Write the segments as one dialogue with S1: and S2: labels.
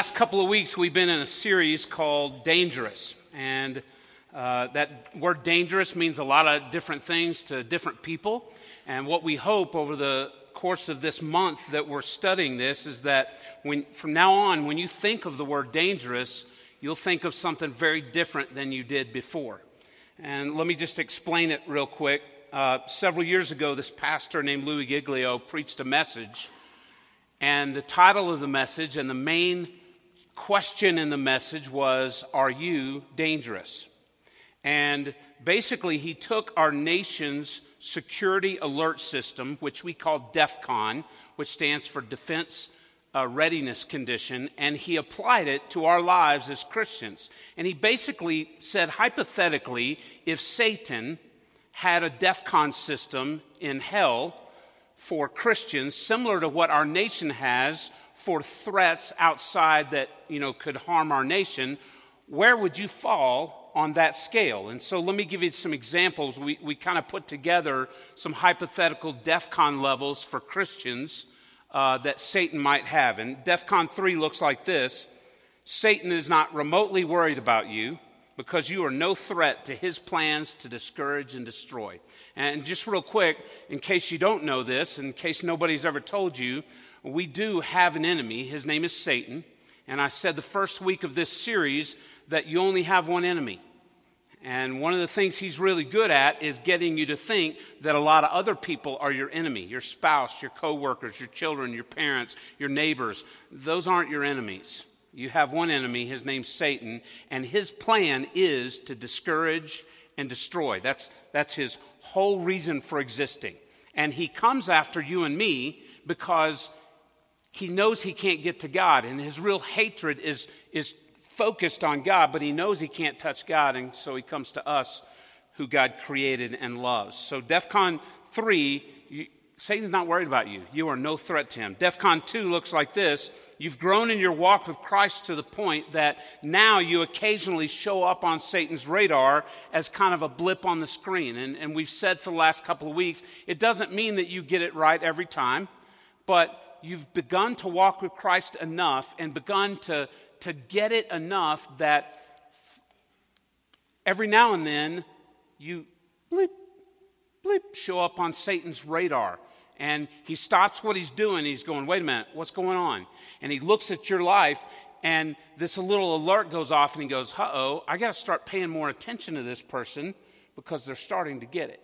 S1: last couple of weeks, we've been in a series called Dangerous. And uh, that word dangerous means a lot of different things to different people. And what we hope over the course of this month that we're studying this is that when, from now on, when you think of the word dangerous, you'll think of something very different than you did before. And let me just explain it real quick. Uh, several years ago, this pastor named Louis Giglio preached a message. And the title of the message and the main question in the message was Are you dangerous? And basically, he took our nation's security alert system, which we call DEFCON, which stands for Defense uh, Readiness Condition, and he applied it to our lives as Christians. And he basically said, hypothetically, if Satan had a DEFCON system in hell for Christians, similar to what our nation has for threats outside that you know could harm our nation, where would you fall on that scale? And so let me give you some examples. We, we kind of put together some hypothetical DEFCON levels for Christians uh, that Satan might have. And DEFCON 3 looks like this Satan is not remotely worried about you because you are no threat to his plans to discourage and destroy. And just real quick, in case you don't know this, in case nobody's ever told you, we do have an enemy. His name is Satan. And I said the first week of this series that you only have one enemy. And one of the things he's really good at is getting you to think that a lot of other people are your enemy your spouse, your coworkers, your children, your parents, your neighbors. Those aren't your enemies. You have one enemy, his name's Satan, and his plan is to discourage and destroy. That's, that's his whole reason for existing. And he comes after you and me because he knows he can't get to God, and his real hatred is, is focused on God, but he knows he can't touch God, and so he comes to us who God created and loves. So, DEFCON 3, you, Satan's not worried about you. You are no threat to him. DEFCON 2 looks like this You've grown in your walk with Christ to the point that now you occasionally show up on Satan's radar as kind of a blip on the screen. And, and we've said for the last couple of weeks, it doesn't mean that you get it right every time, but you've begun to walk with Christ enough and begun to, to get it enough that every now and then you bleep, bleep, show up on Satan's radar. And he stops what he's doing. He's going, wait a minute, what's going on? And he looks at your life, and this little alert goes off, and he goes, uh oh, I got to start paying more attention to this person because they're starting to get it.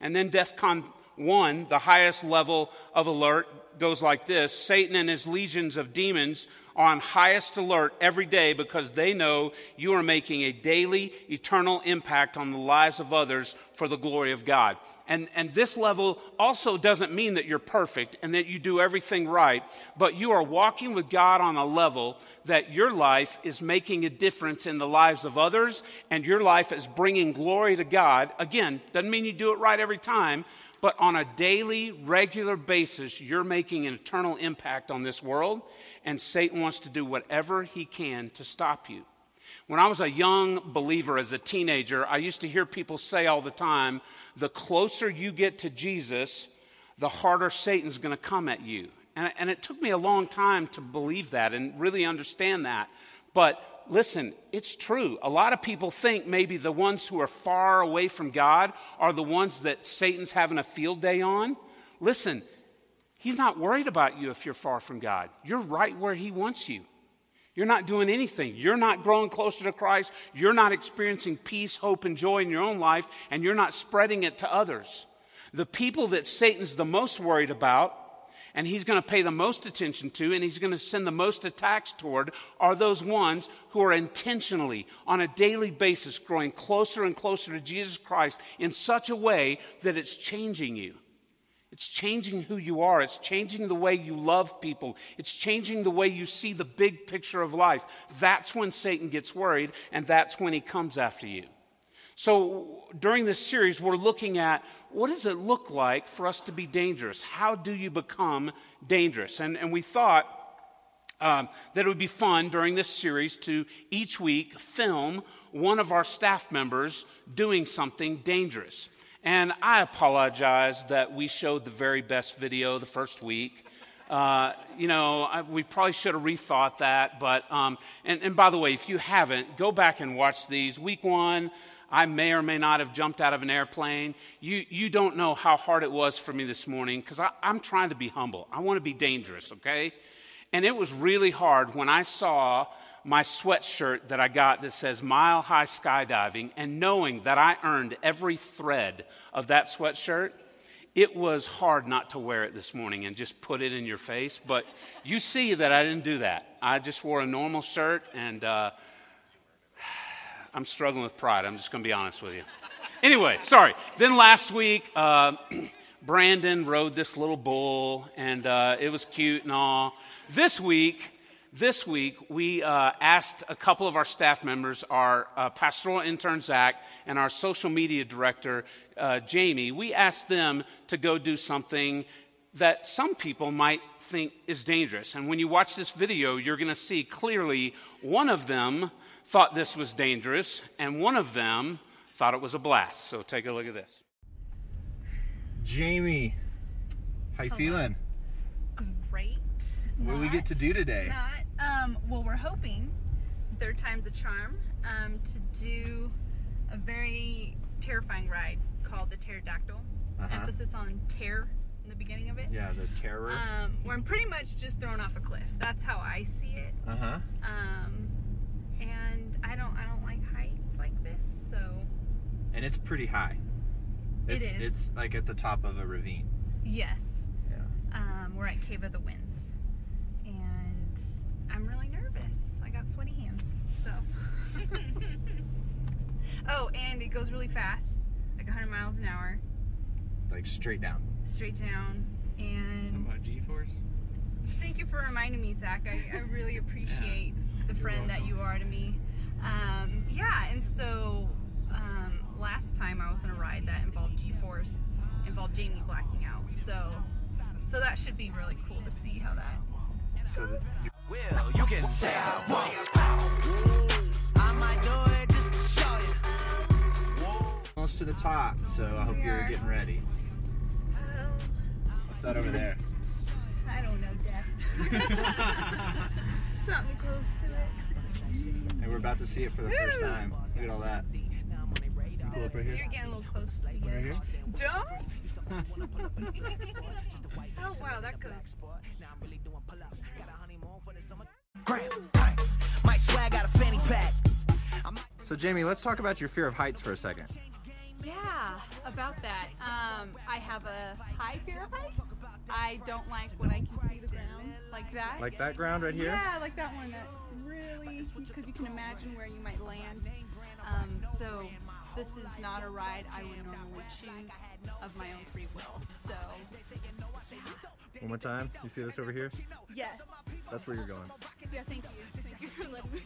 S1: And then DEFCON 1, the highest level of alert, goes like this Satan and his legions of demons are on highest alert every day because they know you are making a daily, eternal impact on the lives of others for the glory of God. And, and this level also doesn't mean that you're perfect and that you do everything right, but you are walking with God on a level that your life is making a difference in the lives of others and your life is bringing glory to God. Again, doesn't mean you do it right every time, but on a daily, regular basis, you're making an eternal impact on this world, and Satan wants to do whatever he can to stop you. When I was a young believer as a teenager, I used to hear people say all the time, the closer you get to Jesus, the harder Satan's going to come at you. And, and it took me a long time to believe that and really understand that. But listen, it's true. A lot of people think maybe the ones who are far away from God are the ones that Satan's having a field day on. Listen, he's not worried about you if you're far from God. You're right where he wants you. You're not doing anything. You're not growing closer to Christ. You're not experiencing peace, hope, and joy in your own life, and you're not spreading it to others. The people that Satan's the most worried about and he's going to pay the most attention to and he's going to send the most attacks toward are those ones who are intentionally, on a daily basis, growing closer and closer to Jesus Christ in such a way that it's changing you. It's changing who you are. It's changing the way you love people. It's changing the way you see the big picture of life. That's when Satan gets worried, and that's when he comes after you. So, during this series, we're looking at what does it look like for us to be dangerous? How do you become dangerous? And, and we thought um, that it would be fun during this series to each week film one of our staff members doing something dangerous. And I apologize that we showed the very best video the first week. Uh, you know, I, we probably should have rethought that. But, um, and, and by the way, if you haven't, go back and watch these. Week one, I may or may not have jumped out of an airplane. You, you don't know how hard it was for me this morning because I'm trying to be humble. I want to be dangerous, okay? And it was really hard when I saw my sweatshirt that I got that says Mile High Skydiving and knowing that I earned every thread of that sweatshirt it was hard not to wear it this morning and just put it in your face. But you see that I didn't do that. I just wore a normal shirt, and uh, I'm struggling with pride. I'm just going to be honest with you. Anyway, sorry. Then last week, uh, Brandon rode this little bull, and uh, it was cute and all. This week, this week, we uh, asked a couple of our staff members, our uh, pastoral intern, Zach, and our social media director, uh, Jamie, we asked them to go do something that some people might think is dangerous. And when you watch this video, you're going to see clearly one of them thought this was dangerous, and one of them thought it was a blast. So take a look at this.
S2: Jamie, how you feeling?
S3: Great.
S2: What do we get to do today?
S3: Not. Um, well, we're hoping, third time's a charm, um, to do a very terrifying ride called the pterodactyl.
S2: Uh-huh.
S3: Emphasis on tear in the beginning of it.
S2: Yeah, the terror.
S3: Um, where I'm pretty much just thrown off a cliff. That's how I see it.
S2: Uh huh.
S3: Um, and I don't, I don't like heights like this, so
S2: And it's pretty high.
S3: It
S2: It's. It's like at the top of a ravine.
S3: yes.
S2: Yeah.
S3: Um, we're at Cave of the Winds, and I'm really nervous. I got sweaty hands, so. oh, and it goes really fast, like 100 miles an hour,
S2: It's like straight down.
S3: straight down. And
S2: about G-force?
S3: thank you for reminding me, Zach. I, I really appreciate the friend that you are to me. Um, yeah, and so um, last time I was in a ride that involved G-force, involved Jamie blacking out. So, so that should be really cool to see how that
S2: So the,
S4: Well, you can say I won't. I might do it just to
S2: almost to the top, so I hope you're getting ready.
S3: Well,
S2: What's that over there?
S3: I don't know, Death. Something close to it.
S2: And we're about to see it for the first time. Look at all that. Pull up right here.
S3: You're getting a little close.
S2: Right here?
S3: Don't. oh wow, that goes.
S4: Graham, bang. My swag got a fanny pack.
S2: So Jamie, let's talk about your fear of heights for a second.
S3: Yeah, about that. Um, I have a high fear of heights. I don't like when I can see the ground like that.
S2: Like that ground right here?
S3: Yeah, like that one that really, because you can imagine where you might land. Um, so this is not a ride I would normally choose of my own free will. So
S2: One more time. You see this over here?
S3: yes,
S2: That's where you're going.
S3: yeah, thank you, thank you for letting me.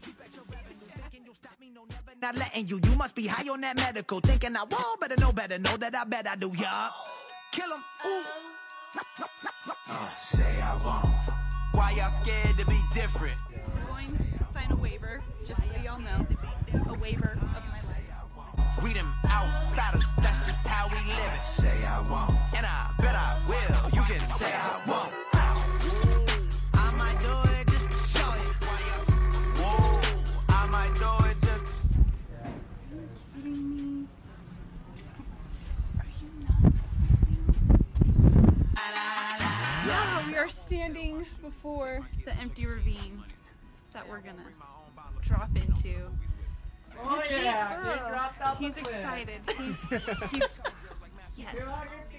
S4: Not letting you, you must be high on that medical. Thinking I won't, better know better, know that I bet I do, y'all. Kill 'em, ooh. Uh, say I won't. Why y'all scared to be different?
S3: I'm going to sign a waiver, just so y'all know, a waiver of my life.
S4: We them outsiders, that's just how we live it. Say I won't. And I bet I will. You can say I won't.
S3: Are standing before the empty ravine that we're gonna drop into. Oh yeah, He's excited. He's, he's yes,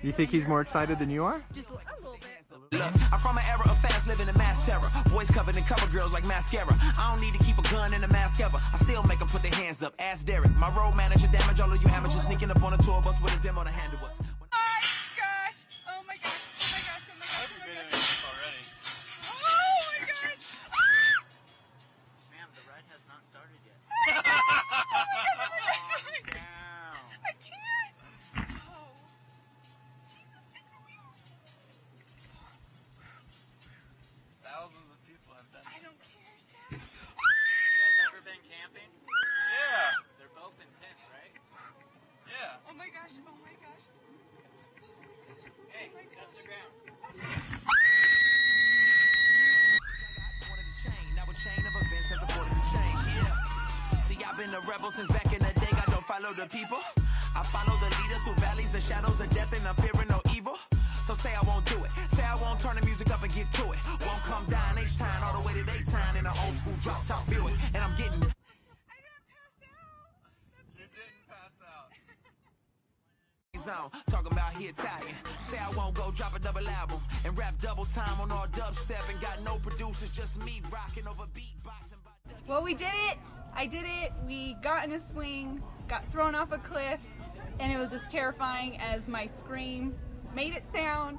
S2: You think he's more excited than you are?
S3: just a little bit.
S4: Look, I'm from an era of fast living and mass terror. Boys covered in cover girls like mascara. I don't need to keep a gun in a mask ever. I still make them put their hands up. Ask Derek. My road manager damage all of you amateurs sneaking up on a tour bus with a demo to handle us.
S3: Well, we did it. I did it. We got in a swing, got thrown off a cliff, and it was as terrifying as my scream made it sound.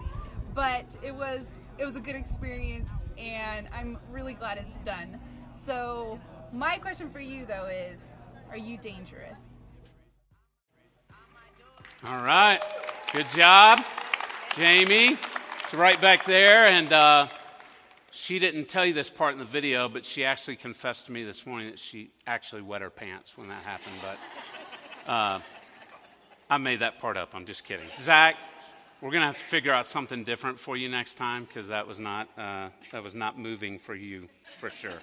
S3: But it was it was a good experience, and I'm really glad it's done. So my question for you though is, are you dangerous?
S1: All right. Good job, Jamie. It's right back there. And uh, she didn't tell you this part in the video, but she actually confessed to me this morning that she actually wet her pants when that happened. But uh, I made that part up. I'm just kidding. Zach, we're going to have to figure out something different for you next time because that, was not, uh, that was not moving for you for sure.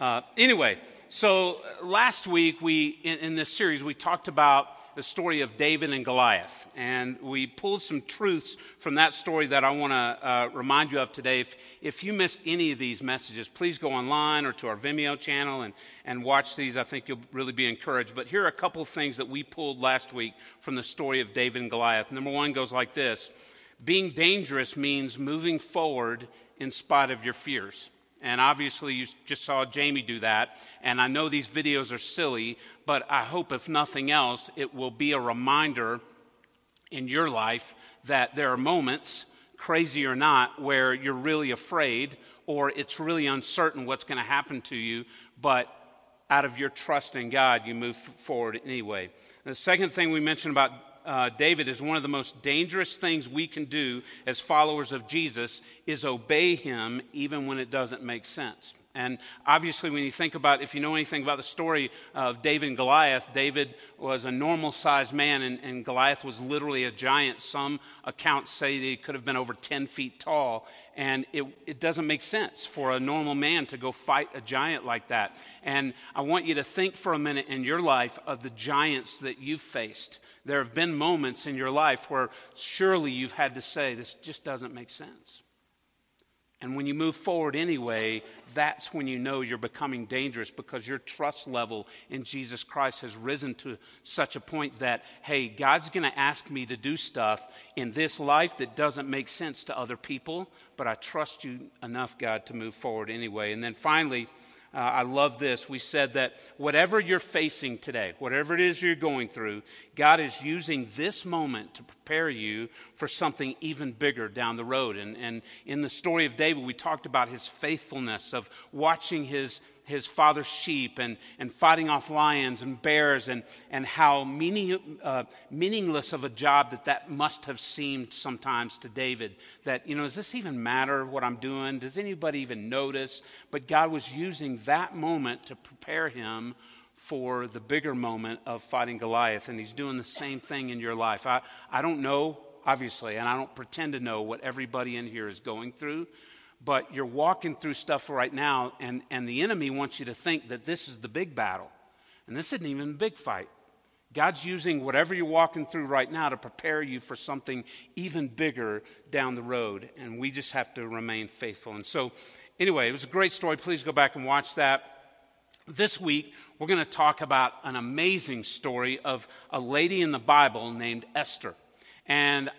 S1: Uh, anyway, so last week we in, in this series we talked about the story of David and Goliath, and we pulled some truths from that story that I want to uh, remind you of today. If, if you missed any of these messages, please go online or to our Vimeo channel and, and watch these. I think you'll really be encouraged. But here are a couple of things that we pulled last week from the story of David and Goliath. Number one goes like this: Being dangerous means moving forward in spite of your fears. And obviously, you just saw Jamie do that. And I know these videos are silly, but I hope, if nothing else, it will be a reminder in your life that there are moments, crazy or not, where you're really afraid or it's really uncertain what's going to happen to you, but out of your trust in God, you move forward anyway. The second thing we mentioned about uh, David is one of the most dangerous things we can do as followers of Jesus is obey him even when it doesn't make sense. And obviously, when you think about, if you know anything about the story of David and Goliath, David was a normal sized man, and, and Goliath was literally a giant. Some accounts say he could have been over 10 feet tall. And it, it doesn't make sense for a normal man to go fight a giant like that. And I want you to think for a minute in your life of the giants that you've faced. There have been moments in your life where surely you've had to say, this just doesn't make sense. And when you move forward anyway, that's when you know you're becoming dangerous because your trust level in Jesus Christ has risen to such a point that, hey, God's going to ask me to do stuff in this life that doesn't make sense to other people, but I trust you enough, God, to move forward anyway. And then finally, uh, I love this. We said that whatever you're facing today, whatever it is you're going through, God is using this moment to prepare you for something even bigger down the road. And, and in the story of David, we talked about his faithfulness of watching his, his father's sheep and, and fighting off lions and bears, and, and how meaning, uh, meaningless of a job that that must have seemed sometimes to David. That, you know, does this even matter what I'm doing? Does anybody even notice? But God was using that moment to prepare him for the bigger moment of fighting Goliath. And he's doing the same thing in your life. I, I don't know, obviously, and I don't pretend to know what everybody in here is going through, but you're walking through stuff right now, and, and the enemy wants you to think that this is the big battle. And this isn't even a big fight. God's using whatever you're walking through right now to prepare you for something even bigger down the road. And we just have to remain faithful. And so, anyway, it was a great story. Please go back and watch that. This week, we're going to talk about an amazing story of a lady in the Bible named Esther. And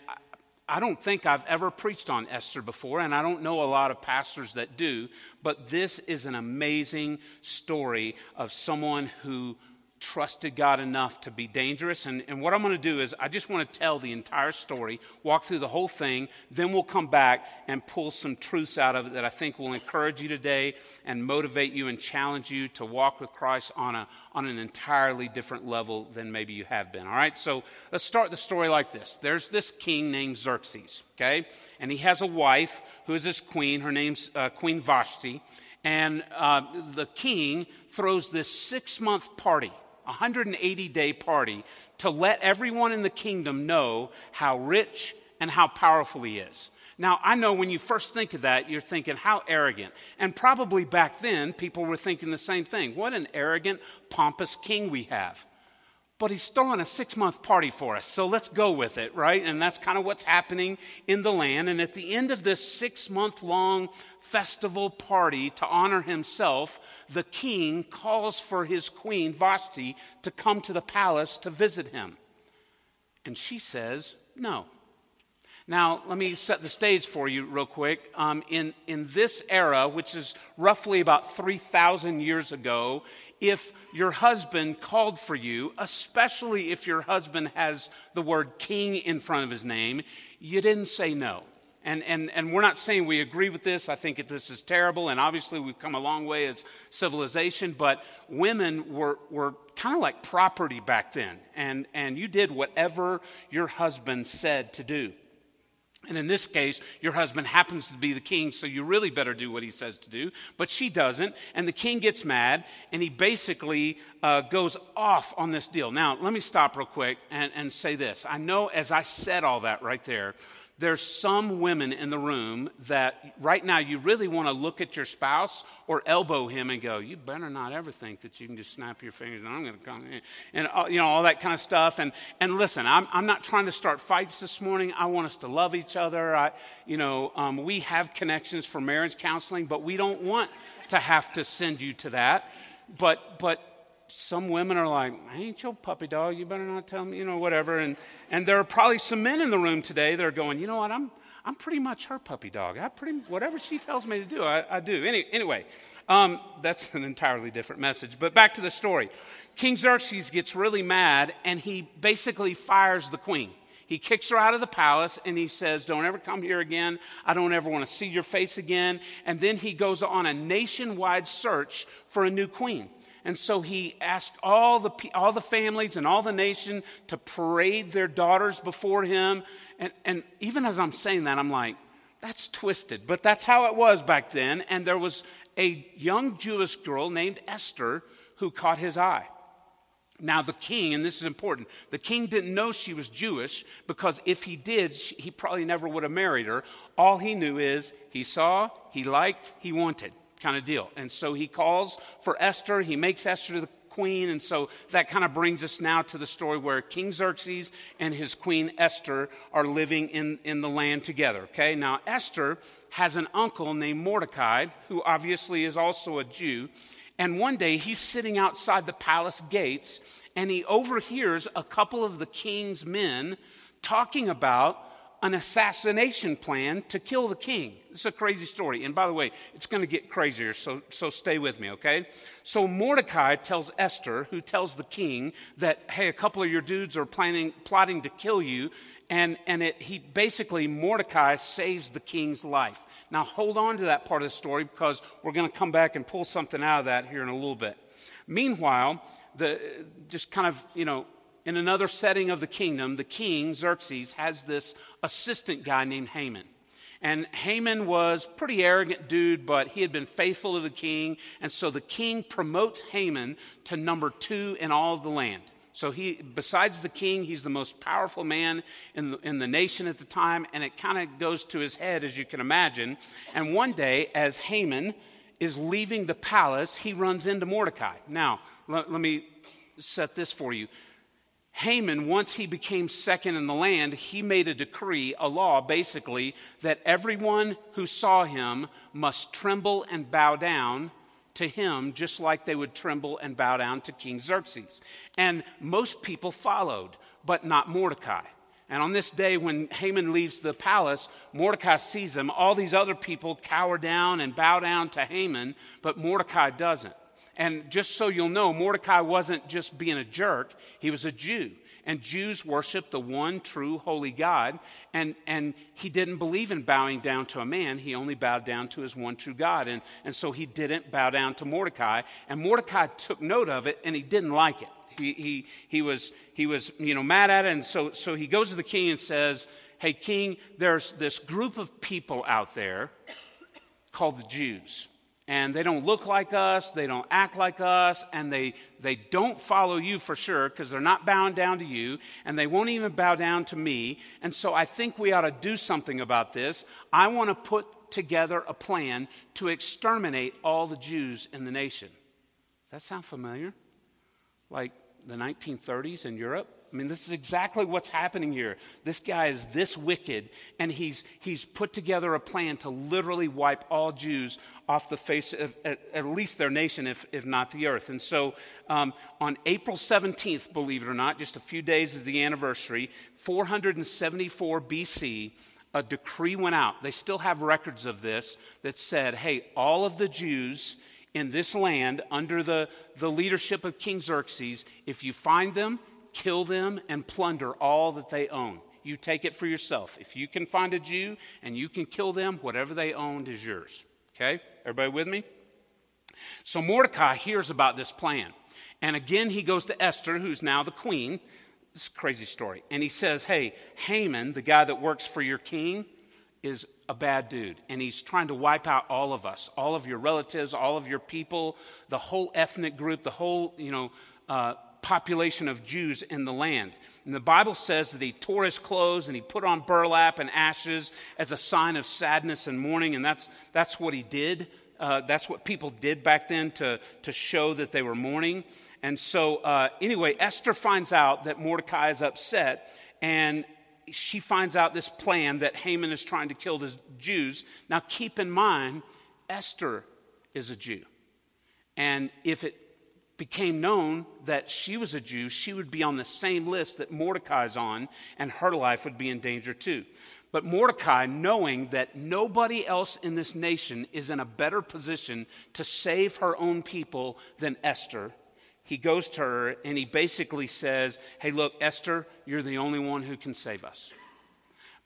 S1: I don't think I've ever preached on Esther before, and I don't know a lot of pastors that do, but this is an amazing story of someone who trusted God enough to be dangerous. And, and what I'm going to do is, I just want to tell the entire story, walk through the whole thing, then we'll come back and pull some truths out of it that I think will encourage you today and motivate you and challenge you to walk with Christ on, a, on an entirely different level than maybe you have been. All right, so let's start the story like this there's this king named Xerxes, okay? And he has a wife who is his queen. Her name's uh, Queen Vashti. And uh, the king throws this six month party 180 day party to let everyone in the kingdom know how rich and how powerful he is. Now, I know when you first think of that, you're thinking, how arrogant. And probably back then, people were thinking the same thing. What an arrogant, pompous king we have. But he's throwing a six month party for us, so let's go with it, right? And that's kind of what's happening in the land. And at the end of this six month long festival party to honor himself, the king calls for his queen, Vashti, to come to the palace to visit him. And she says, no. Now, let me set the stage for you real quick. Um, in, in this era, which is roughly about 3,000 years ago, if your husband called for you, especially if your husband has the word king in front of his name, you didn't say no. And, and, and we're not saying we agree with this. I think that this is terrible. And obviously, we've come a long way as civilization. But women were, were kind of like property back then. And, and you did whatever your husband said to do. And in this case, your husband happens to be the king, so you really better do what he says to do. But she doesn't, and the king gets mad, and he basically uh, goes off on this deal. Now, let me stop real quick and, and say this. I know as I said all that right there, there's some women in the room that right now you really want to look at your spouse or elbow him and go, You better not ever think that you can just snap your fingers and I'm going to come in. And, uh, you know, all that kind of stuff. And, and listen, I'm, I'm not trying to start fights this morning. I want us to love each other. I, you know, um, we have connections for marriage counseling, but we don't want to have to send you to that. But, but some women are like, I ain't your puppy dog. You better not tell me, you know, whatever. And, and there are probably some men in the room today that are going, you know what, I'm, I'm pretty much her puppy dog. I pretty, whatever she tells me to do, I, I do. Any, anyway, um, that's an entirely different message. But back to the story. King Xerxes gets really mad and he basically fires the queen. He kicks her out of the palace and he says, Don't ever come here again. I don't ever want to see your face again. And then he goes on a nationwide search for a new queen. And so he asked all the, all the families and all the nation to parade their daughters before him. And, and even as I'm saying that, I'm like, that's twisted. But that's how it was back then. And there was a young Jewish girl named Esther who caught his eye. Now, the king, and this is important, the king didn't know she was Jewish because if he did, he probably never would have married her. All he knew is he saw, he liked, he wanted kind of deal. And so he calls for Esther. He makes Esther the queen. And so that kind of brings us now to the story where King Xerxes and his queen Esther are living in, in the land together. Okay, now Esther has an uncle named Mordecai, who obviously is also a Jew. And one day he's sitting outside the palace gates and he overhears a couple of the king's men talking about an assassination plan to kill the king. It's a crazy story. And by the way, it's going to get crazier, so, so stay with me, okay? So Mordecai tells Esther, who tells the king that, hey, a couple of your dudes are planning, plotting to kill you. And, and it, he basically, Mordecai saves the king's life. Now, hold on to that part of the story because we're going to come back and pull something out of that here in a little bit. Meanwhile, the, just kind of, you know, in another setting of the kingdom, the king, Xerxes, has this assistant guy named Haman. And Haman was pretty arrogant dude, but he had been faithful to the king. And so the king promotes Haman to number two in all of the land. So he, besides the king, he's the most powerful man in the, in the nation at the time. And it kind of goes to his head, as you can imagine. And one day, as Haman is leaving the palace, he runs into Mordecai. Now, let me set this for you. Haman, once he became second in the land, he made a decree, a law basically, that everyone who saw him must tremble and bow down to him just like they would tremble and bow down to King Xerxes. And most people followed, but not Mordecai. And on this day, when Haman leaves the palace, Mordecai sees him. All these other people cower down and bow down to Haman, but Mordecai doesn't. And just so you'll know, Mordecai wasn't just being a jerk, he was a Jew. And Jews worship the one true holy God. And, and he didn't believe in bowing down to a man, he only bowed down to his one true God. And, and so he didn't bow down to Mordecai. And Mordecai took note of it and he didn't like it. He, he, he, was, he was you know, mad at it. And so, so he goes to the king and says, Hey, king, there's this group of people out there called the Jews and they don't look like us, they don't act like us, and they, they don't follow you for sure because they're not bowing down to you, and they won't even bow down to me. And so I think we ought to do something about this. I want to put together a plan to exterminate all the Jews in the nation. Does that sound familiar? Like the 1930s in Europe? I mean, this is exactly what's happening here. This guy is this wicked, and he's, he's put together a plan to literally wipe all Jews off the face of at, at least their nation, if, if not the earth. And so um, on April 17th, believe it or not, just a few days is the anniversary, 474 BC, a decree went out. They still have records of this that said, hey, all of the Jews in this land under the, the leadership of King Xerxes, if you find them, kill them, and plunder all that they own. You take it for yourself. If you can find a Jew and you can kill them, whatever they owned is yours. Okay? Everybody with me? So Mordecai hears about this plan. And again, he goes to Esther, who's now the queen. This crazy story. And he says, Hey, Haman, the guy that works for your king, is a bad dude. And he's trying to wipe out all of us, all of your relatives, all of your people, the whole ethnic group, the whole, you know, uh, population of Jews in the land. And the Bible says that he tore his clothes and he put on burlap and ashes as a sign of sadness and mourning, and that's, that's what he did. Uh, that's what people did back then to, to show that they were mourning. And so, uh, anyway, Esther finds out that Mordecai is upset, and she finds out this plan that Haman is trying to kill the Jews. Now, keep in mind, Esther is a Jew. And if it became known that she was a Jew, she would be on the same list that Mordecai's on, and her life would be in danger too. But Mordecai, knowing that nobody else in this nation is in a better position to save her own people than Esther, he goes to her and he basically says, Hey, look, Esther, you're the only one who can save us.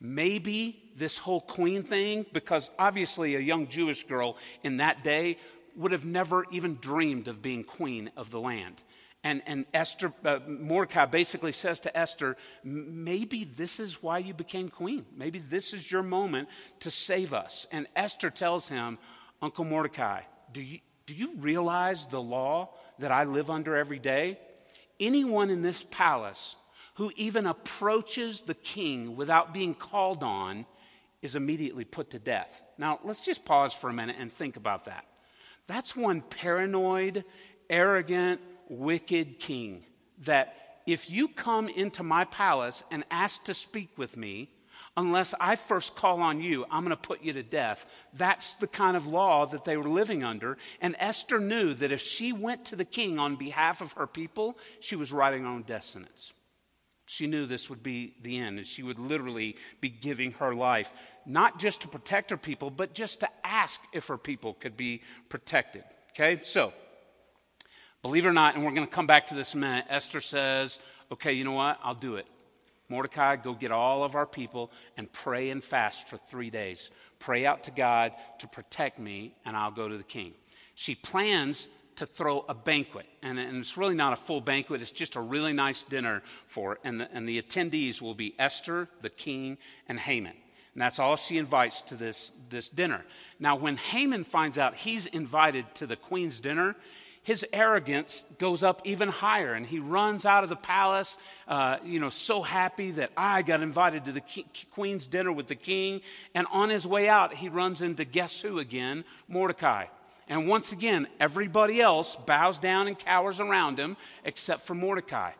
S1: Maybe this whole queen thing, because obviously a young Jewish girl in that day would have never even dreamed of being queen of the land. And, and Esther, uh, Mordecai basically says to Esther, maybe this is why you became queen. Maybe this is your moment to save us. And Esther tells him, Uncle Mordecai, do you, do you realize the law that I live under every day? Anyone in this palace who even approaches the king without being called on is immediately put to death. Now, let's just pause for a minute and think about that. That's one paranoid, arrogant, wicked king that if you come into my palace and ask to speak with me, unless I first call on you, I'm going to put you to death. That's the kind of law that they were living under. And Esther knew that if she went to the king on behalf of her people, she was writing her own death sentence. She knew this would be the end, and she would literally be giving her life not just to protect her people, but just to ask if her people could be protected. Okay, so believe it or not, and we're going to come back to this in a minute, Esther says, Okay, you know what? I'll do it. Mordecai, go get all of our people and pray and fast for three days. Pray out to God to protect me, and I'll go to the king. She plans to throw a banquet, and, and it's really not a full banquet, it's just a really nice dinner for And the, and the attendees will be Esther, the king, and Haman. And that's all she invites to this, this dinner. Now, when Haman finds out he's invited to the queen's dinner, his arrogance goes up even higher and he runs out of the palace, uh, you know, so happy that I got invited to the queen's dinner with the king. And on his way out, he runs into guess who again? Mordecai. And once again, everybody else bows down and cowers around him except for Mordecai.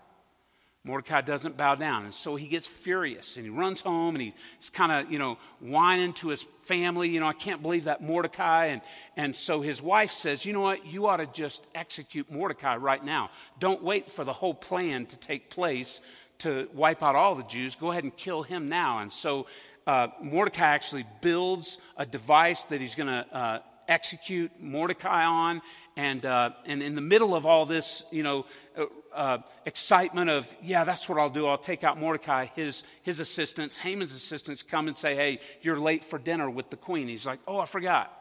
S1: Mordecai doesn't bow down. And so he gets furious and he runs home and he's kind of, you know, whining to his family. You know, I can't believe that Mordecai. And, and so his wife says, you know what? You ought to just execute Mordecai right now. Don't wait for the whole plan to take place to wipe out all the Jews. Go ahead and kill him now. And so uh, Mordecai actually builds a device that he's going to uh, execute Mordecai on. And, uh, and in the middle of all this, you know, uh, uh, excitement of, yeah, that's what I'll do. I'll take out Mordecai. His, his assistants, Haman's assistants, come and say, hey, you're late for dinner with the queen. He's like, oh, I forgot.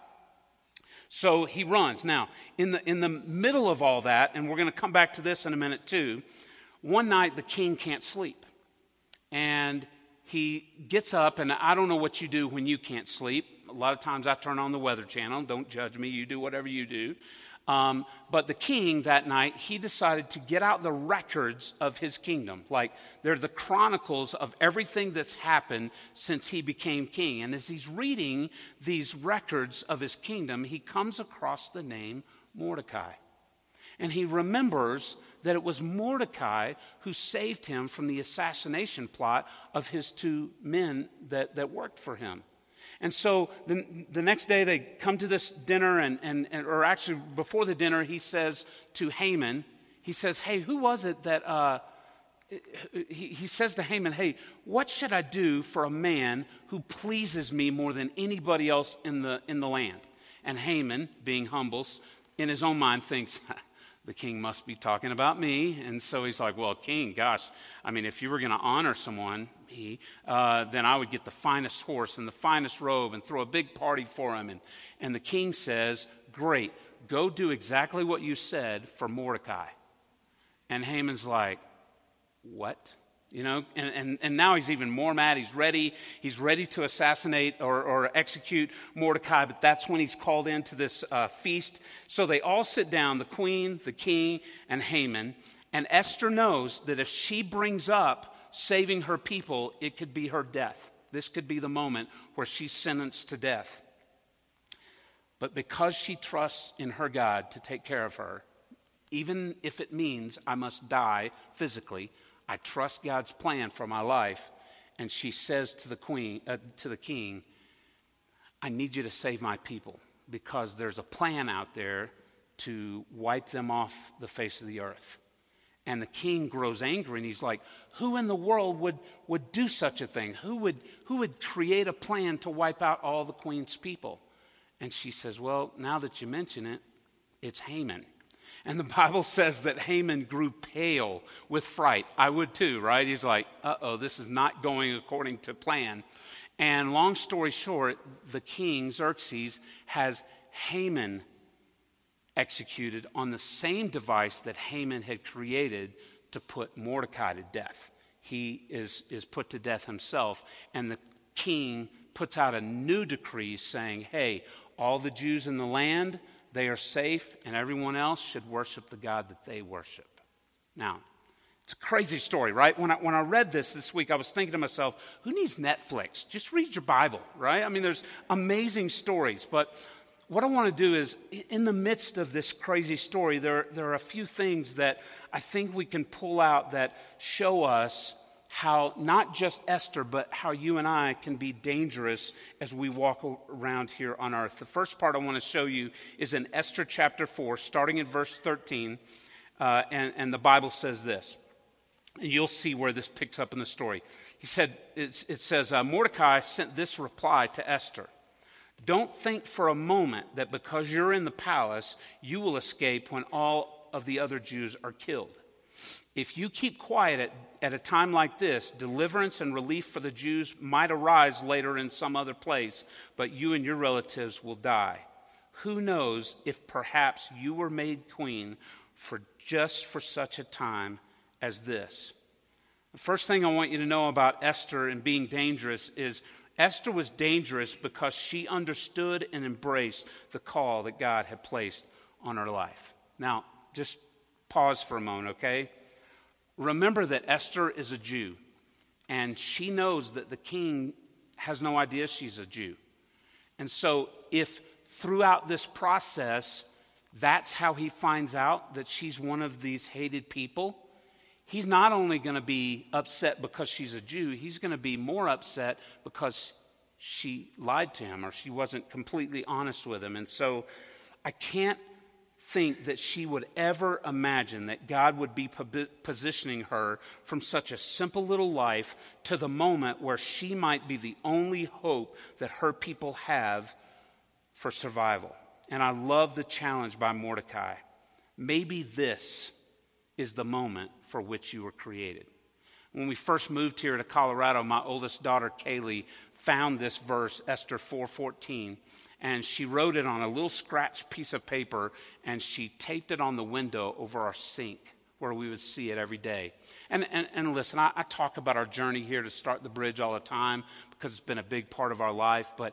S1: So he runs. Now, in the, in the middle of all that, and we're going to come back to this in a minute too, one night the king can't sleep. And he gets up, and I don't know what you do when you can't sleep. A lot of times I turn on the Weather Channel. Don't judge me. You do whatever you do. Um, but the king that night, he decided to get out the records of his kingdom. Like, they're the chronicles of everything that's happened since he became king. And as he's reading these records of his kingdom, he comes across the name Mordecai. And he remembers that it was Mordecai who saved him from the assassination plot of his two men that, that worked for him. And so the, the next day they come to this dinner, and, and, and, or actually before the dinner, he says to Haman, he says, Hey, who was it that, uh, he, he says to Haman, Hey, what should I do for a man who pleases me more than anybody else in the, in the land? And Haman, being humble, in his own mind thinks, the king must be talking about me. And so he's like, Well, king, gosh, I mean, if you were going to honor someone, me, uh, then I would get the finest horse and the finest robe and throw a big party for him. And, and the king says, Great, go do exactly what you said for Mordecai. And Haman's like, What? You know, and, and, and now he's even more mad. He's ready. He's ready to assassinate or, or execute Mordecai, but that's when he's called into this uh, feast. So they all sit down the queen, the king, and Haman. And Esther knows that if she brings up saving her people, it could be her death. This could be the moment where she's sentenced to death. But because she trusts in her God to take care of her, even if it means I must die physically, I trust God's plan for my life. And she says to the queen, uh, to the king, I need you to save my people because there's a plan out there to wipe them off the face of the earth. And the king grows angry and he's like, Who in the world would, would do such a thing? Who would, who would create a plan to wipe out all the queen's people? And she says, Well, now that you mention it, it's Haman. And the Bible says that Haman grew pale with fright. I would too, right? He's like, uh oh, this is not going according to plan. And long story short, the king, Xerxes, has Haman executed on the same device that Haman had created to put Mordecai to death. He is, is put to death himself, and the king puts out a new decree saying, hey, all the Jews in the land, they are safe, and everyone else should worship the God that they worship. Now, it's a crazy story, right? When I, when I read this this week, I was thinking to myself, who needs Netflix? Just read your Bible, right? I mean, there's amazing stories. But what I want to do is, in the midst of this crazy story, there, there are a few things that I think we can pull out that show us how not just Esther, but how you and I can be dangerous as we walk around here on earth. The first part I want to show you is in Esther chapter 4, starting in verse 13. Uh, and, and the Bible says this. You'll see where this picks up in the story. He said, it says, uh, Mordecai sent this reply to Esther Don't think for a moment that because you're in the palace, you will escape when all of the other Jews are killed. If you keep quiet at, at a time like this, deliverance and relief for the Jews might arise later in some other place, but you and your relatives will die. Who knows if perhaps you were made queen for just for such a time as this? The first thing I want you to know about Esther and being dangerous is Esther was dangerous because she understood and embraced the call that God had placed on her life. Now, just pause for a moment, okay? Remember that Esther is a Jew, and she knows that the king has no idea she's a Jew. And so, if throughout this process, that's how he finds out that she's one of these hated people, he's not only going to be upset because she's a Jew, he's going to be more upset because she lied to him or she wasn't completely honest with him. And so, I can't think that she would ever imagine that God would be positioning her from such a simple little life to the moment where she might be the only hope that her people have for survival. And I love the challenge by Mordecai. Maybe this is the moment for which you were created. When we first moved here to Colorado, my oldest daughter Kaylee found this verse, Esther 4:14, and she wrote it on a little scratch piece of paper and she taped it on the window over our sink where we would see it every day. And, and, and listen, I, I talk about our journey here to start the bridge all the time because it's been a big part of our life, but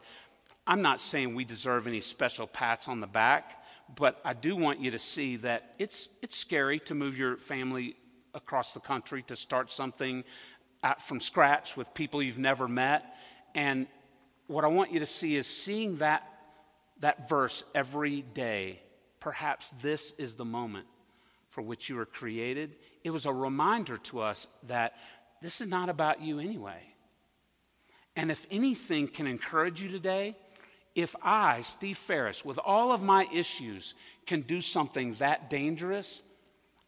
S1: I'm not saying we deserve any special pats on the back, but I do want you to see that it's, it's scary to move your family across the country to start something out from scratch with people you've never met. And what I want you to see is seeing that, that verse every day. Perhaps this is the moment for which you were created. It was a reminder to us that this is not about you anyway. And if anything can encourage you today, if I, Steve Ferris, with all of my issues, can do something that dangerous,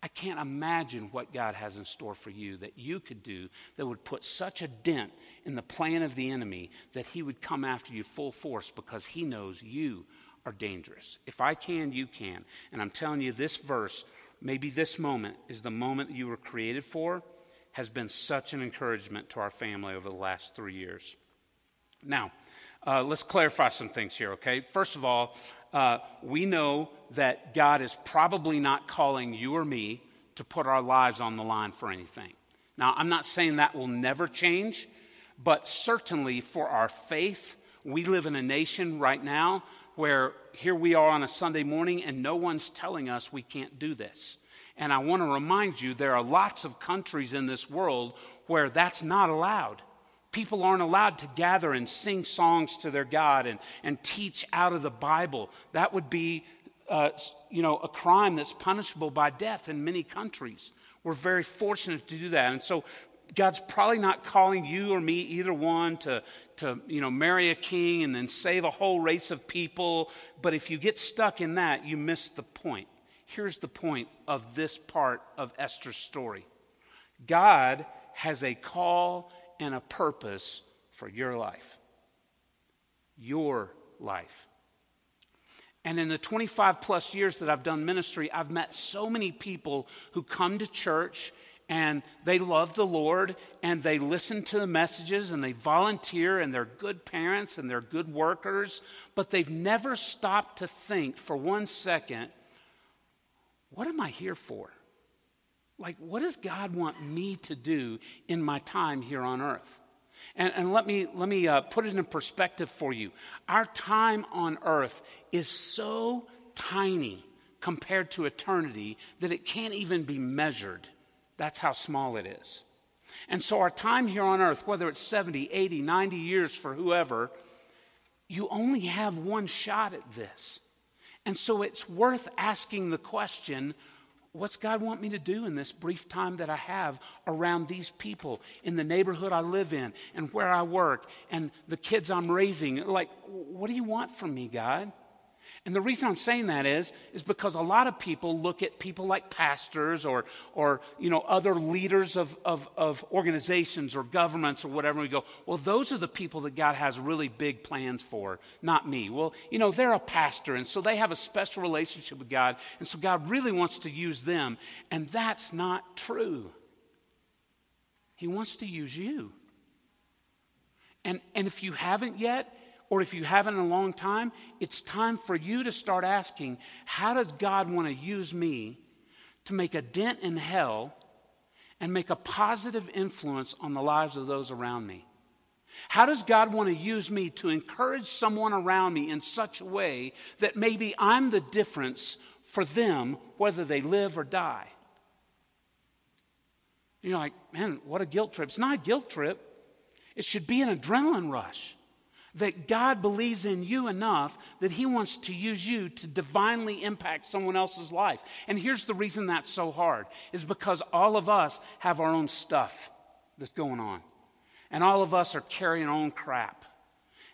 S1: I can't imagine what God has in store for you that you could do that would put such a dent in the plan of the enemy that he would come after you full force because he knows you are dangerous. If I can, you can. And I'm telling you, this verse, maybe this moment is the moment that you were created for, has been such an encouragement to our family over the last three years. Now, uh, let's clarify some things here, okay? First of all, uh, we know that God is probably not calling you or me to put our lives on the line for anything. Now, I'm not saying that will never change, but certainly for our faith, we live in a nation right now where here we are on a Sunday morning and no one's telling us we can't do this. And I want to remind you there are lots of countries in this world where that's not allowed. People aren't allowed to gather and sing songs to their God and, and teach out of the Bible. That would be, uh, you know, a crime that's punishable by death in many countries. We're very fortunate to do that. And so God's probably not calling you or me, either one, to, to you know, marry a king and then save a whole race of people. But if you get stuck in that, you miss the point. Here's the point of this part of Esther's story God has a call and a purpose for your life. Your life. And in the 25 plus years that I've done ministry, I've met so many people who come to church and they love the Lord and they listen to the messages and they volunteer and they're good parents and they're good workers, but they've never stopped to think for one second, what am I here for? Like, what does God want me to do in my time here on earth? And, and let me, let me uh, put it in perspective for you. Our time on earth is so tiny compared to eternity that it can't even be measured. That's how small it is. And so, our time here on earth, whether it's 70, 80, 90 years for whoever, you only have one shot at this. And so, it's worth asking the question what's God want me to do in this brief time that I have around these people in the neighborhood I live in and where I work and the kids I'm raising? Like, what do you want from me, God? And the reason I'm saying that is, is because a lot of people look at people like pastors or, or you know, other leaders of, of, of organizations or governments or whatever, and we go, well, those are the people that God has really big plans for, not me. Well, you know, they're a pastor, and so they have a special relationship with God, and so God really wants to use them. And that's not true. He wants to use you. And, and if you haven't yet, or if you haven't in a long time, it's time for you to start asking how does God want to use me to make a dent in hell and make a positive influence on the lives of those around me? How does God want to use me to encourage someone around me in such a way that maybe I'm the difference for them, whether they live or die? You're like, man, what a guilt trip. It's not a guilt trip, it should be an adrenaline rush that God believes in you enough that He wants to use you to divinely impact someone else's life. And here's the reason that's so hard is because all of us have our own stuff that's going on. And all of us are carrying our own crap.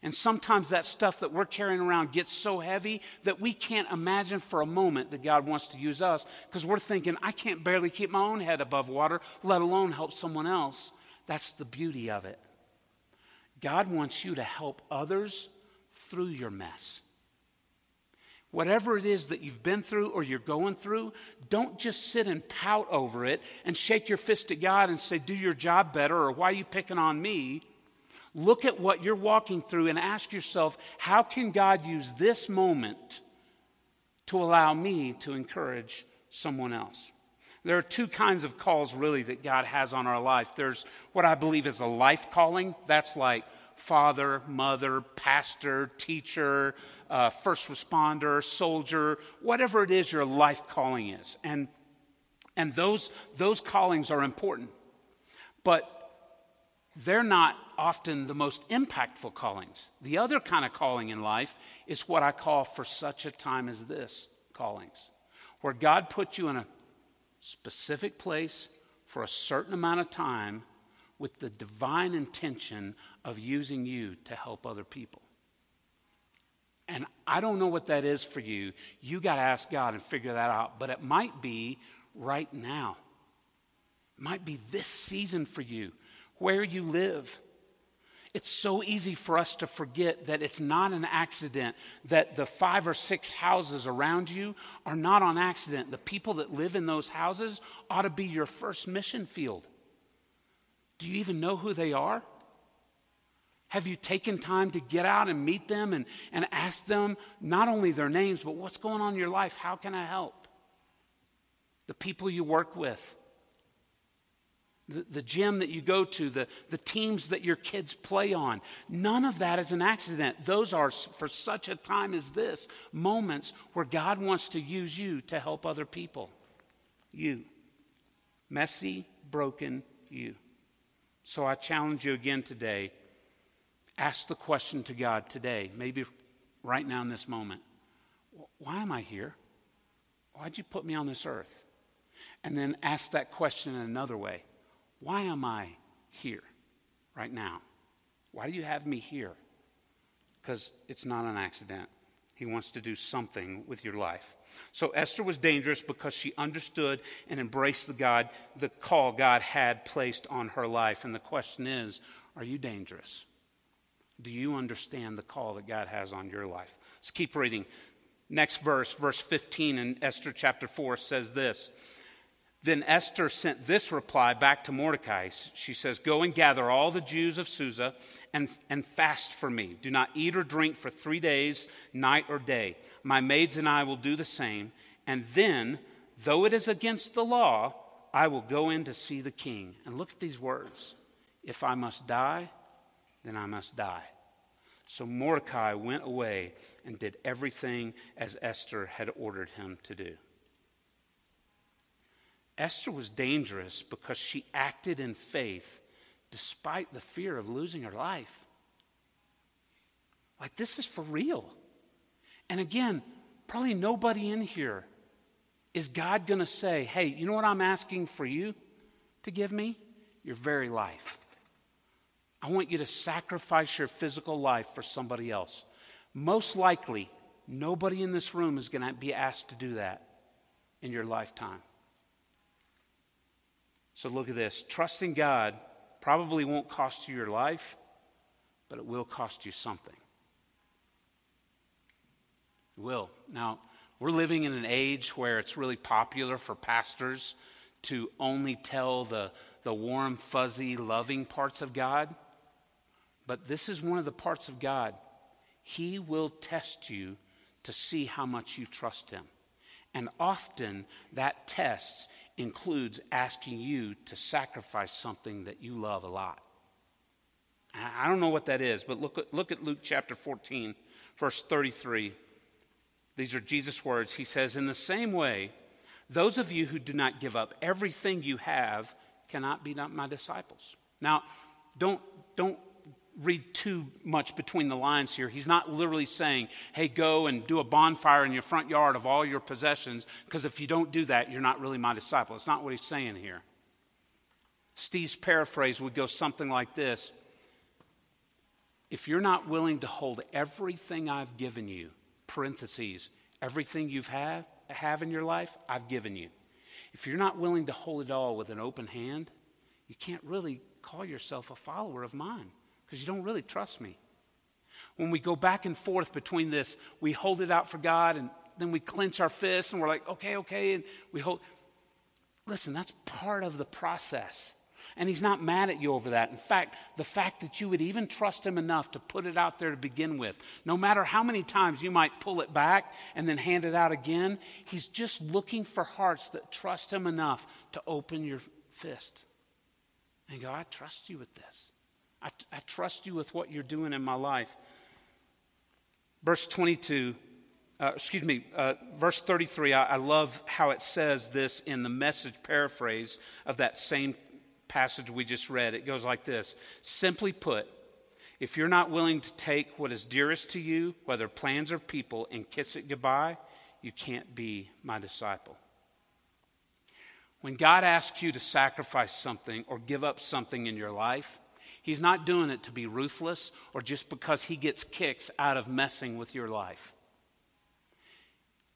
S1: And sometimes that stuff that we're carrying around gets so heavy that we can't imagine for a moment that God wants to use us because we're thinking, I can't barely keep my own head above water, let alone help someone else. That's the beauty of it. God wants you to help others through your mess. Whatever it is that you've been through or you're going through, don't just sit and pout over it and shake your fist at God and say, Do your job better or why are you picking on me? Look at what you're walking through and ask yourself, How can God use this moment to allow me to encourage someone else? There are two kinds of calls, really, that God has on our life. There's what I believe is a life calling. That's like father, mother, pastor, teacher, uh, first responder, soldier, whatever it is your life calling is. And, and those, those callings are important. But they're not often the most impactful callings. The other kind of calling in life is what I call for such a time as this callings, where God puts you in a specific place for a certain amount of time with the divine intention of using you to help other people. And I don't know what that is for you. You got to ask God and figure that out. But it might be right now. It might be this season for you, where you live. It's so easy for us to forget that it's not an accident, that the five or six houses around you are not on accident. The people that live in those houses ought to be your first mission field. Do you even know who they are? Have you taken time to get out and meet them and, and ask them not only their names, but what's going on in your life? How can I help? The people you work with, the, the gym that you go to, the, the teams that your kids play on. None of that is an accident. Those are, for such a time as this, moments where God wants to use you to help other people. You. Messy, broken you. So I challenge you again today. Ask the question to God today, maybe right now in this moment Why am I here? Why'd you put me on this earth? And then ask that question in another way why am I here right now? Why do you have me here? Because it's not an accident. He wants to do something with your life. So Esther was dangerous because she understood and embraced the God, the call God had placed on her life. And the question is, are you dangerous? Do you understand the call that God has on your life? Let's keep reading. Next verse, verse 15 in Esther chapter 4 says this. Then Esther sent this reply back to Mordecai. She says, Go and gather all the Jews of Susa and, and fast for me. Do not eat or drink for three days, night or day. My maids and I will do the same. And then, though it is against the law, I will go in to see the king. And look at these words If I must die, then I must die. So Mordecai went away and did everything as Esther had ordered him to do. Esther was dangerous because she acted in faith despite the fear of losing her life. Like, this is for real. And again, probably nobody in here is God going to say, hey, you know what I'm asking for you to give me? Your very life. I want you to sacrifice your physical life for somebody else. Most likely, nobody in this room is going to be asked to do that in your lifetime. So look at this. Trusting God probably won't cost you your life, but it will cost you something. It will. Now, we're living in an age where it's really popular for pastors to only tell the, the warm, fuzzy, loving parts of God. But this is one of the parts of God. He will test you to see how much you trust Him. And often that test includes asking you to sacrifice something that you love a lot. I don't know what that is, but look look at Luke chapter 14, verse 33. These are Jesus' words. He says, In the same way, those of you who do not give up everything you have cannot be my disciples. Now, don't, don't read too much between the lines here. He's not literally saying, hey, go and do a bonfire in your front yard of all your possessions, because if you don't do that, you're not really my disciple. It's not what he's saying here. Steve's paraphrase would go something like this If you're not willing to hold everything I've given you, parentheses, everything you've have, have in your life, I've given you. If you're not willing to hold it all with an open hand, you can't really call yourself a follower of mine because you don't really trust me. When we go back and forth between this, we hold it out for God and then we clench our fists and we're like, okay, okay, and we hold. Listen, that's part of the process. And he's not mad at you over that. In fact, the fact that you would even trust him enough to put it out there to begin with, no matter how many times you might pull it back and then hand it out again, he's just looking for hearts that trust him enough to open your fist and go, I trust you with this. I, I trust you with what you're doing in my life. Verse 22, uh, excuse me, uh, verse 33, I, I love how it says this in the message paraphrase of that same passage we just read. It goes like this Simply put, if you're not willing to take what is dearest to you, whether plans or people, and kiss it goodbye, you can't be my disciple. When God asks you to sacrifice something or give up something in your life, He's not doing it to be ruthless or just because He gets kicks out of messing with your life.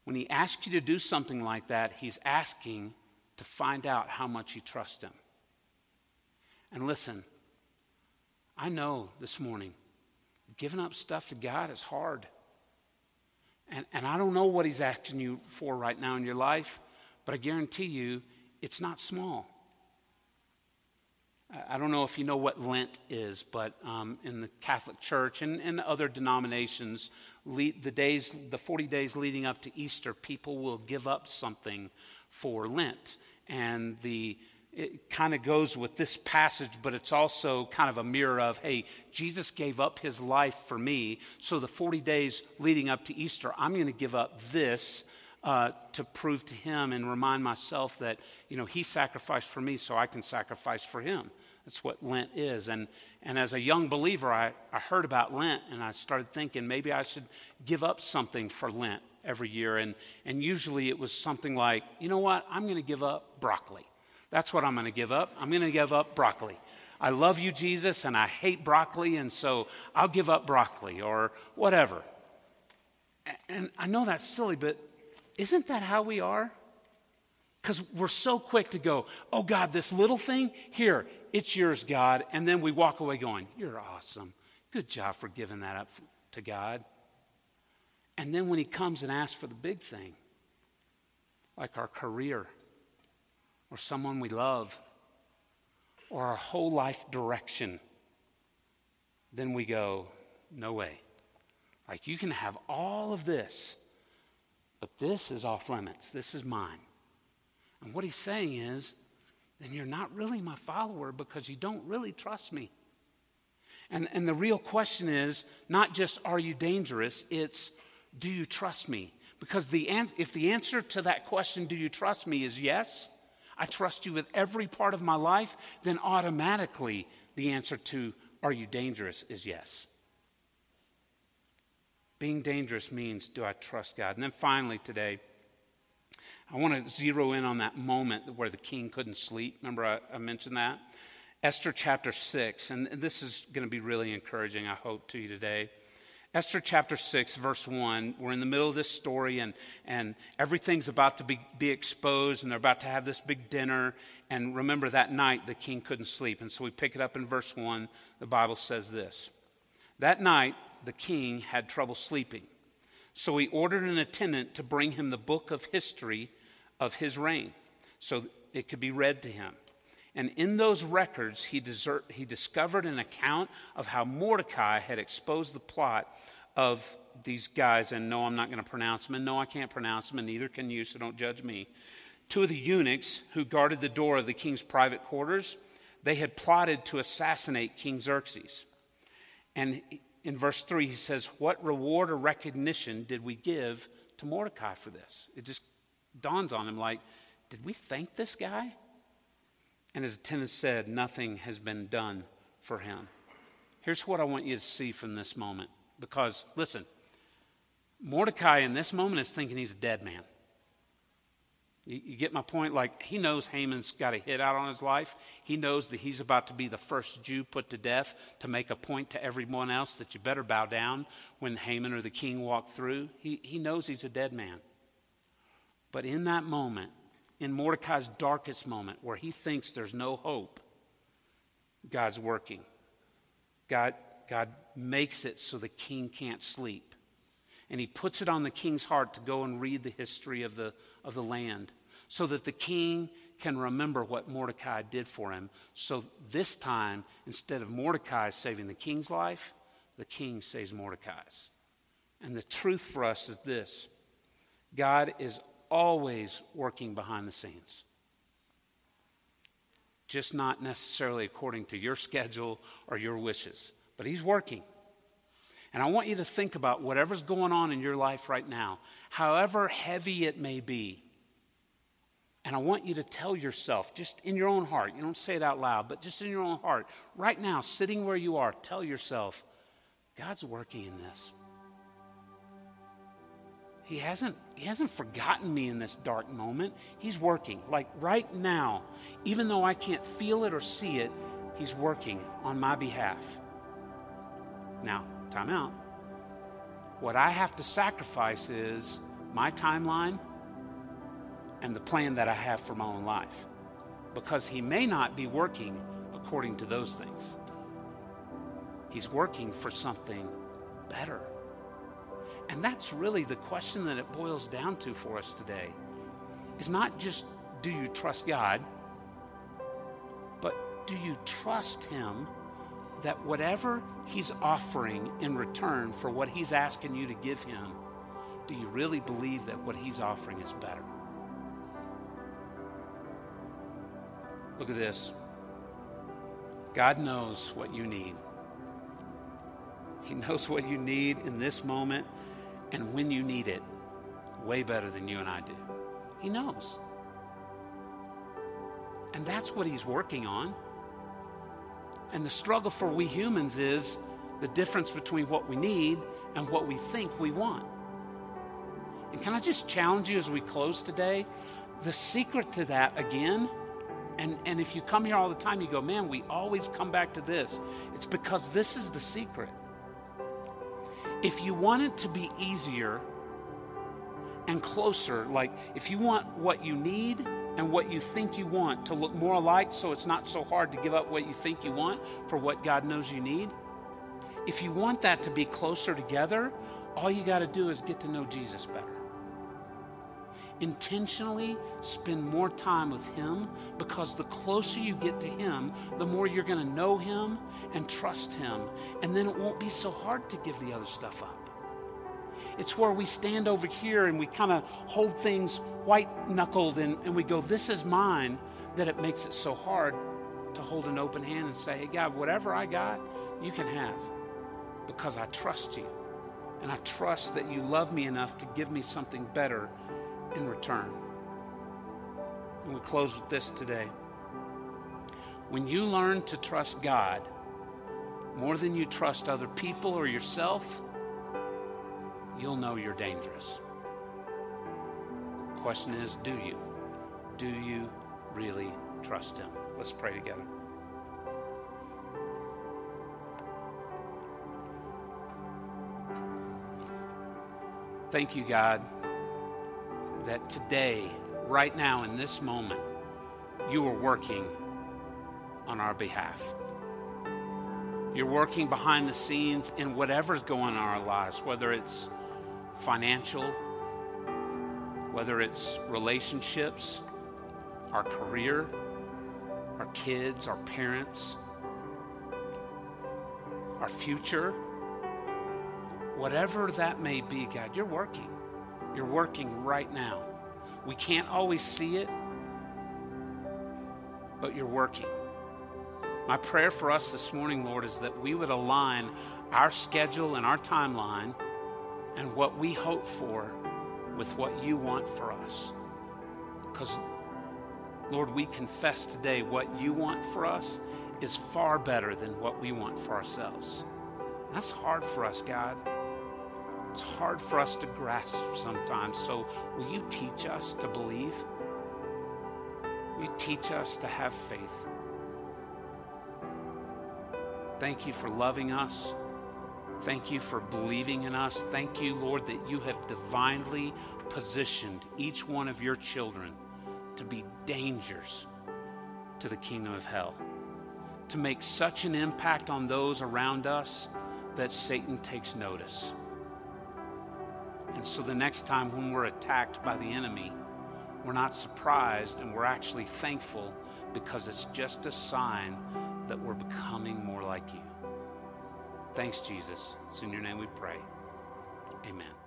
S1: When He asks you to do something like that, He's asking to find out how much you trust Him. And listen, I know this morning, giving up stuff to God is hard. And, and I don't know what He's asking you for right now in your life, but I guarantee you, it's not small. I don't know if you know what Lent is, but um, in the Catholic Church and, and other denominations, the days, the 40 days leading up to Easter, people will give up something for Lent. And the, it kind of goes with this passage, but it's also kind of a mirror of, hey, Jesus gave up his life for me. So the 40 days leading up to Easter, I'm going to give up this uh, to prove to him and remind myself that, you know, he sacrificed for me so I can sacrifice for him. That's what Lent is. And, and as a young believer, I, I heard about Lent and I started thinking maybe I should give up something for Lent every year. And, and usually it was something like, you know what, I'm going to give up broccoli. That's what I'm going to give up. I'm going to give up broccoli. I love you, Jesus, and I hate broccoli, and so I'll give up broccoli or whatever. And I know that's silly, but isn't that how we are? Because we're so quick to go, oh God, this little thing, here, it's yours, God. And then we walk away going, you're awesome. Good job for giving that up to God. And then when He comes and asks for the big thing, like our career, or someone we love, or our whole life direction, then we go, no way. Like you can have all of this but this is off limits. This is mine. And what he's saying is, then you're not really my follower because you don't really trust me. And, and the real question is not just are you dangerous, it's do you trust me? Because the an- if the answer to that question, do you trust me, is yes, I trust you with every part of my life, then automatically the answer to are you dangerous is yes. Being dangerous means do I trust God? And then finally today, I want to zero in on that moment where the king couldn't sleep. Remember, I, I mentioned that? Esther chapter 6, and this is going to be really encouraging, I hope, to you today. Esther chapter 6, verse 1, we're in the middle of this story, and, and everything's about to be, be exposed, and they're about to have this big dinner. And remember, that night the king couldn't sleep. And so we pick it up in verse 1. The Bible says this That night, the king had trouble sleeping. So he ordered an attendant to bring him the book of history of his reign so it could be read to him. And in those records, he, desert, he discovered an account of how Mordecai had exposed the plot of these guys. And no, I'm not going to pronounce them. And no, I can't pronounce them. And neither can you, so don't judge me. Two of the eunuchs who guarded the door of the king's private quarters, they had plotted to assassinate King Xerxes. And in verse 3, he says, What reward or recognition did we give to Mordecai for this? It just dawns on him like, Did we thank this guy? And his attendant said, Nothing has been done for him. Here's what I want you to see from this moment. Because, listen, Mordecai in this moment is thinking he's a dead man. You, you, get my point? Like, he knows Haman's got a hit out on his life. He knows that he's about to be the first Jew put to death to make a point to everyone else that you better bow down when Haman or the king walk through. He, he knows he's a dead man. But in that moment, in Mordecai's darkest moment, where he thinks there's no hope, God's working. God, God makes it so the king can't sleep. And he puts it on the king's heart to go and read the history of the, of the land so that the king can remember what Mordecai did for him. So this time, instead of Mordecai saving the king's life, the king saves Mordecai's. And the truth for us is this God is always working behind the scenes. just not necessarily according to your schedule or your wishes. But He's working. And I want you to think about whatever's going on in your life right now, however heavy it may be. And I want you to tell yourself, just in your own heart, you don't say it out loud, but just in your own heart, right now, sitting where you are, tell yourself, God's working in this. He hasn't, he hasn't forgotten me in this dark moment. He's working. Like right now, even though I can't feel it or see it, He's working on my behalf. Now, time out. What I have to sacrifice is my timeline and the plan that I have for my own life. Because He may not be working according to those things, He's working for something better. And that's really the question that it boils down to for us today. Is not just do you trust God, but do you trust Him that whatever He's offering in return for what He's asking you to give Him, do you really believe that what He's offering is better? Look at this. God knows what you need. He knows what you need in this moment and when you need it way better than you and I do. He knows. And that's what he's working on. And the struggle for we humans is the difference between what we need and what we think we want. And can I just challenge you as we close today? The secret to that, again, and, and if you come here all the time, you go, man, we always come back to this. It's because this is the secret. If you want it to be easier and closer, like if you want what you need and what you think you want to look more alike so it's not so hard to give up what you think you want for what God knows you need, if you want that to be closer together, all you got to do is get to know Jesus better. Intentionally spend more time with Him because the closer you get to Him, the more you're going to know Him and trust Him. And then it won't be so hard to give the other stuff up. It's where we stand over here and we kind of hold things white knuckled and, and we go, This is mine, that it makes it so hard to hold an open hand and say, Hey, God, whatever I got, you can have because I trust you. And I trust that you love me enough to give me something better in return. And we close with this today. When you learn to trust God more than you trust other people or yourself, you'll know you're dangerous. The question is do you? Do you really trust Him? Let's pray together. Thank you, God, that today, right now, in this moment, you are working on our behalf. You're working behind the scenes in whatever's going on in our lives, whether it's financial, whether it's relationships, our career, our kids, our parents, our future, whatever that may be, God, you're working. You're working right now. We can't always see it, but you're working. My prayer for us this morning, Lord, is that we would align our schedule and our timeline and what we hope for with what you want for us. Because, Lord, we confess today what you want for us is far better than what we want for ourselves. That's hard for us, God. It's hard for us to grasp sometimes. So, will you teach us to believe? Will you teach us to have faith? Thank you for loving us. Thank you for believing in us. Thank you, Lord, that you have divinely positioned each one of your children to be dangers to the kingdom of hell, to make such an impact on those around us that Satan takes notice. And so the next time when we're attacked by the enemy, we're not surprised and we're actually thankful because it's just a sign that we're becoming more like you. Thanks, Jesus. It's in your name we pray. Amen.